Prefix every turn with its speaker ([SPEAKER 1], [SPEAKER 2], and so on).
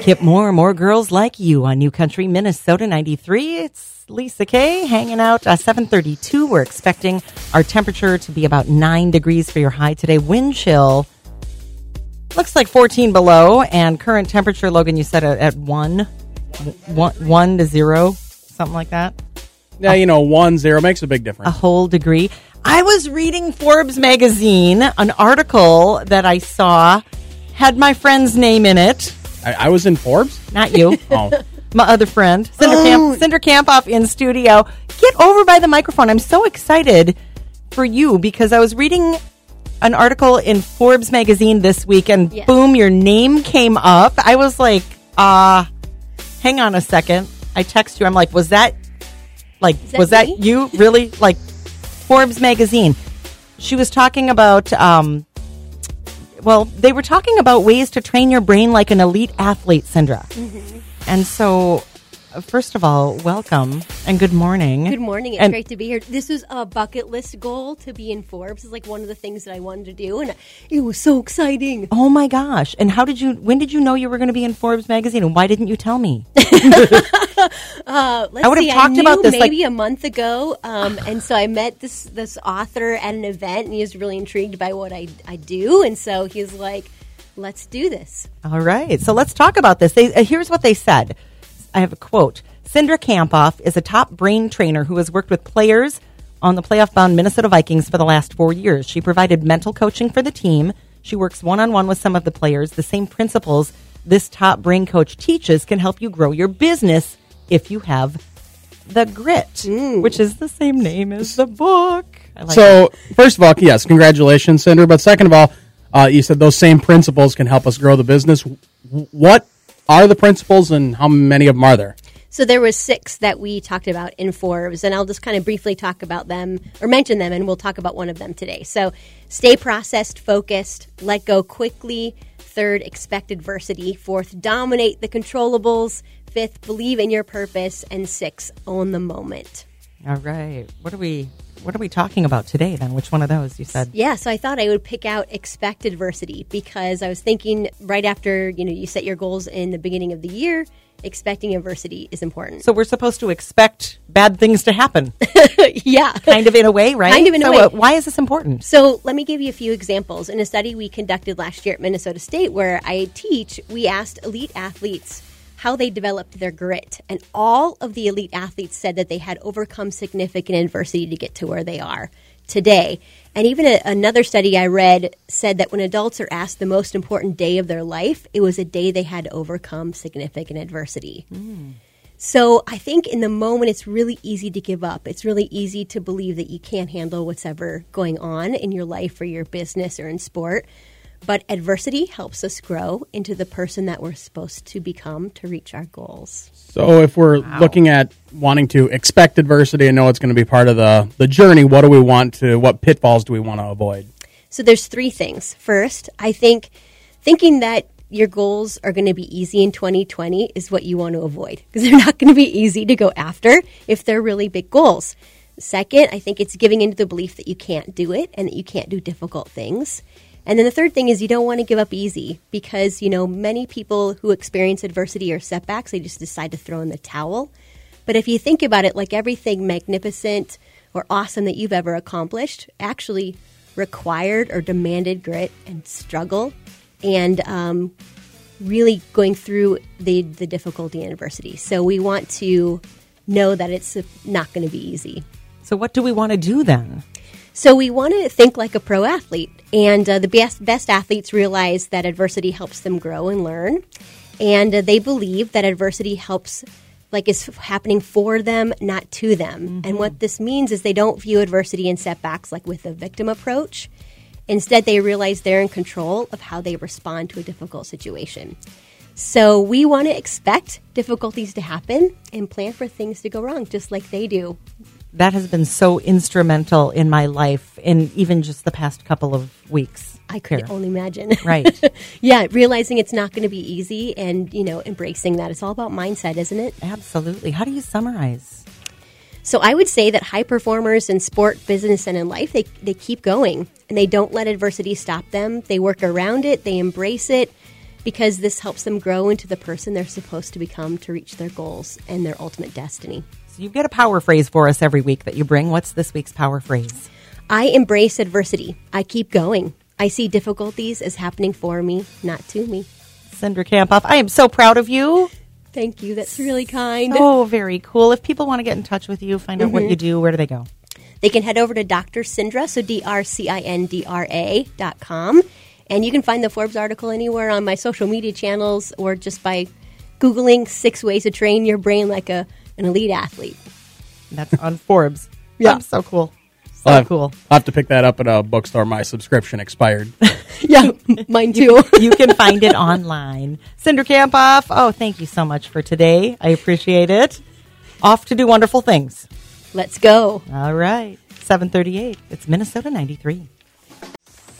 [SPEAKER 1] Kip Moore, more girls like you on New Country, Minnesota 93. It's Lisa Kay hanging out uh, 732. We're expecting our temperature to be about 9 degrees for your high today. Wind chill looks like 14 below and current temperature, Logan, you said at, at 1, 1, 1 to 0, something like that.
[SPEAKER 2] Yeah, you know, one zero makes a big difference.
[SPEAKER 1] A whole degree. I was reading Forbes magazine, an article that I saw had my friend's name in it.
[SPEAKER 2] I, I was in Forbes.
[SPEAKER 1] Not you.
[SPEAKER 2] Oh,
[SPEAKER 1] my other friend, Cindra,
[SPEAKER 2] Oh.
[SPEAKER 1] Camp, Cindra Kamphoff in studio. Get over by the microphone. I'm so excited for you because I was reading an article in Forbes magazine this week and
[SPEAKER 3] Yes.
[SPEAKER 1] boom, your name came up. I was like, uh, hang on a second. I text you. I'm like, was that like
[SPEAKER 3] that
[SPEAKER 1] was that you really like Forbes magazine? She was talking about um well, they were talking about ways to train your brain like an elite athlete, Sandra.
[SPEAKER 3] Mm-hmm.
[SPEAKER 1] And so, uh, first of all, welcome and good morning.
[SPEAKER 3] Good morning. It's
[SPEAKER 1] And-
[SPEAKER 3] great to be here. This was a bucket list goal to be in Forbes. It's like one of the things that I wanted to do, and it was so exciting.
[SPEAKER 1] Oh my gosh! And how did you? When did you know you were going to be in Forbes magazine? And why didn't you tell me?
[SPEAKER 3] Uh, let's
[SPEAKER 1] I would've
[SPEAKER 3] see,
[SPEAKER 1] talked about this, like-
[SPEAKER 3] maybe a month ago, um, and so I met this this author at an event, and he was really intrigued by what I I do, and so he was like, "Let's do this."
[SPEAKER 1] All right. So let's talk about this. They, uh, here's what they said. I have a quote. Cindra Kamphoff is a top brain trainer who has worked with players on the playoff bound Minnesota Vikings for the last four years. She provided mental coaching for the team. She works one on one with some of the players. The same principles this top brain coach teaches can help you grow your business if you have the grit, which is the same name as the book. I like
[SPEAKER 2] so first of all, yes, congratulations, Cindra. But second of all, uh, you said those same principles can help us grow the business. What are the principles, and how many of them are there?
[SPEAKER 3] So there was six that we talked about in Forbes, and I'll just kind of briefly talk about them or mention them, and we'll talk about one of them today. So stay processed, focused, let go quickly. Third, expect adversity. Fourth, dominate the controllables. Fifth, believe in your purpose, and six, own the moment.
[SPEAKER 1] All right. What are we what are we talking about today then? Which one of those you said?
[SPEAKER 3] Yeah, so I thought I would pick out expect adversity because I was thinking right after you know you set your goals in the beginning of the year, expecting adversity is important.
[SPEAKER 1] So we're supposed to expect bad things to happen,
[SPEAKER 3] yeah,
[SPEAKER 1] kind of in a way, right?
[SPEAKER 3] Kind of in a way.
[SPEAKER 1] uh, why is this important?
[SPEAKER 3] So let me give you a few examples. In a study we conducted last year at Minnesota State, where I teach, we asked elite athletes how they developed their grit, and all of the elite athletes said that they had overcome significant adversity to get to where they are today. And even a, another study I read said that when adults are asked the most important day of their life, it was a day they had to overcome significant adversity. So I think in the moment it's really easy to give up. It's really easy to believe that you can't handle what's ever going on in your life or your business or in sport. But adversity helps us grow into the person that we're supposed to become to reach our goals.
[SPEAKER 2] So if we're looking at wanting to expect adversity and know it's going to be part of the the journey, what do we want to? What pitfalls do we want to avoid?
[SPEAKER 3] So there's three things. First, I think thinking that your goals are going to be easy in 2020 is what you want to avoid because they're not going to be easy to go after if they're really big goals. Second, I think it's giving into the belief that you can't do it and that you can't do difficult things. And then the third thing is you don't want to give up easy because, you know, many people who experience adversity or setbacks, they just decide to throw in the towel. But if you think about it, like everything magnificent or awesome that you've ever accomplished actually required or demanded grit and struggle and um, really going through the, the difficulty and adversity. So we want to know that it's not going to be easy.
[SPEAKER 1] So what do we want to do then?
[SPEAKER 3] So we want to think like a pro athlete, and uh, the best best athletes realize that adversity helps them grow and learn, and uh, they believe that adversity helps, like is happening for them, not to them. And what this means is they don't view adversity and setbacks like with a victim approach. Instead, they realize they're in control of how they respond to a difficult situation. So we want to expect difficulties to happen and plan for things to go wrong, just like they do.
[SPEAKER 1] That has been so instrumental in my life in even just the past couple of weeks.
[SPEAKER 3] I could
[SPEAKER 1] here.
[SPEAKER 3] only imagine.
[SPEAKER 1] Right.
[SPEAKER 3] yeah, realizing it's not going to be easy and, you know, embracing that. It's all about mindset, isn't it?
[SPEAKER 1] Absolutely. How do you summarize?
[SPEAKER 3] So I would say that high performers in sport, business, and in life, they, they keep going and they don't let adversity stop them. They work around it, they embrace it because this helps them grow into the person they're supposed to become to reach their goals and their ultimate destiny.
[SPEAKER 1] So you've a power phrase for us every week that you bring. What's this week's power phrase?
[SPEAKER 3] I embrace adversity. I keep going. I see difficulties as happening for me, not to me.
[SPEAKER 1] Cindra Kamphoff, I am so proud of you.
[SPEAKER 3] Thank you. That's really kind.
[SPEAKER 1] Oh, very cool. If people want to get in touch with you, find out what mm-hmm. you do, where do they go?
[SPEAKER 3] They can head over to Dr. Cindra, so D R C I N D R A dot com. And you can find the Forbes article anywhere on my social media channels or just by Googling six ways to train your brain like a, an elite athlete.
[SPEAKER 1] That's on Forbes.
[SPEAKER 3] Yeah.
[SPEAKER 1] That's so cool. So
[SPEAKER 2] I'll have,
[SPEAKER 1] cool.
[SPEAKER 2] I'll have to pick that up at a bookstore. My subscription expired.
[SPEAKER 3] Yeah, mine too.
[SPEAKER 1] you can find it online. Cindra Kamphoff, oh, thank you so much for today. I appreciate it. Off to do wonderful things.
[SPEAKER 3] Let's go.
[SPEAKER 1] All right. 738. It's Minnesota 93.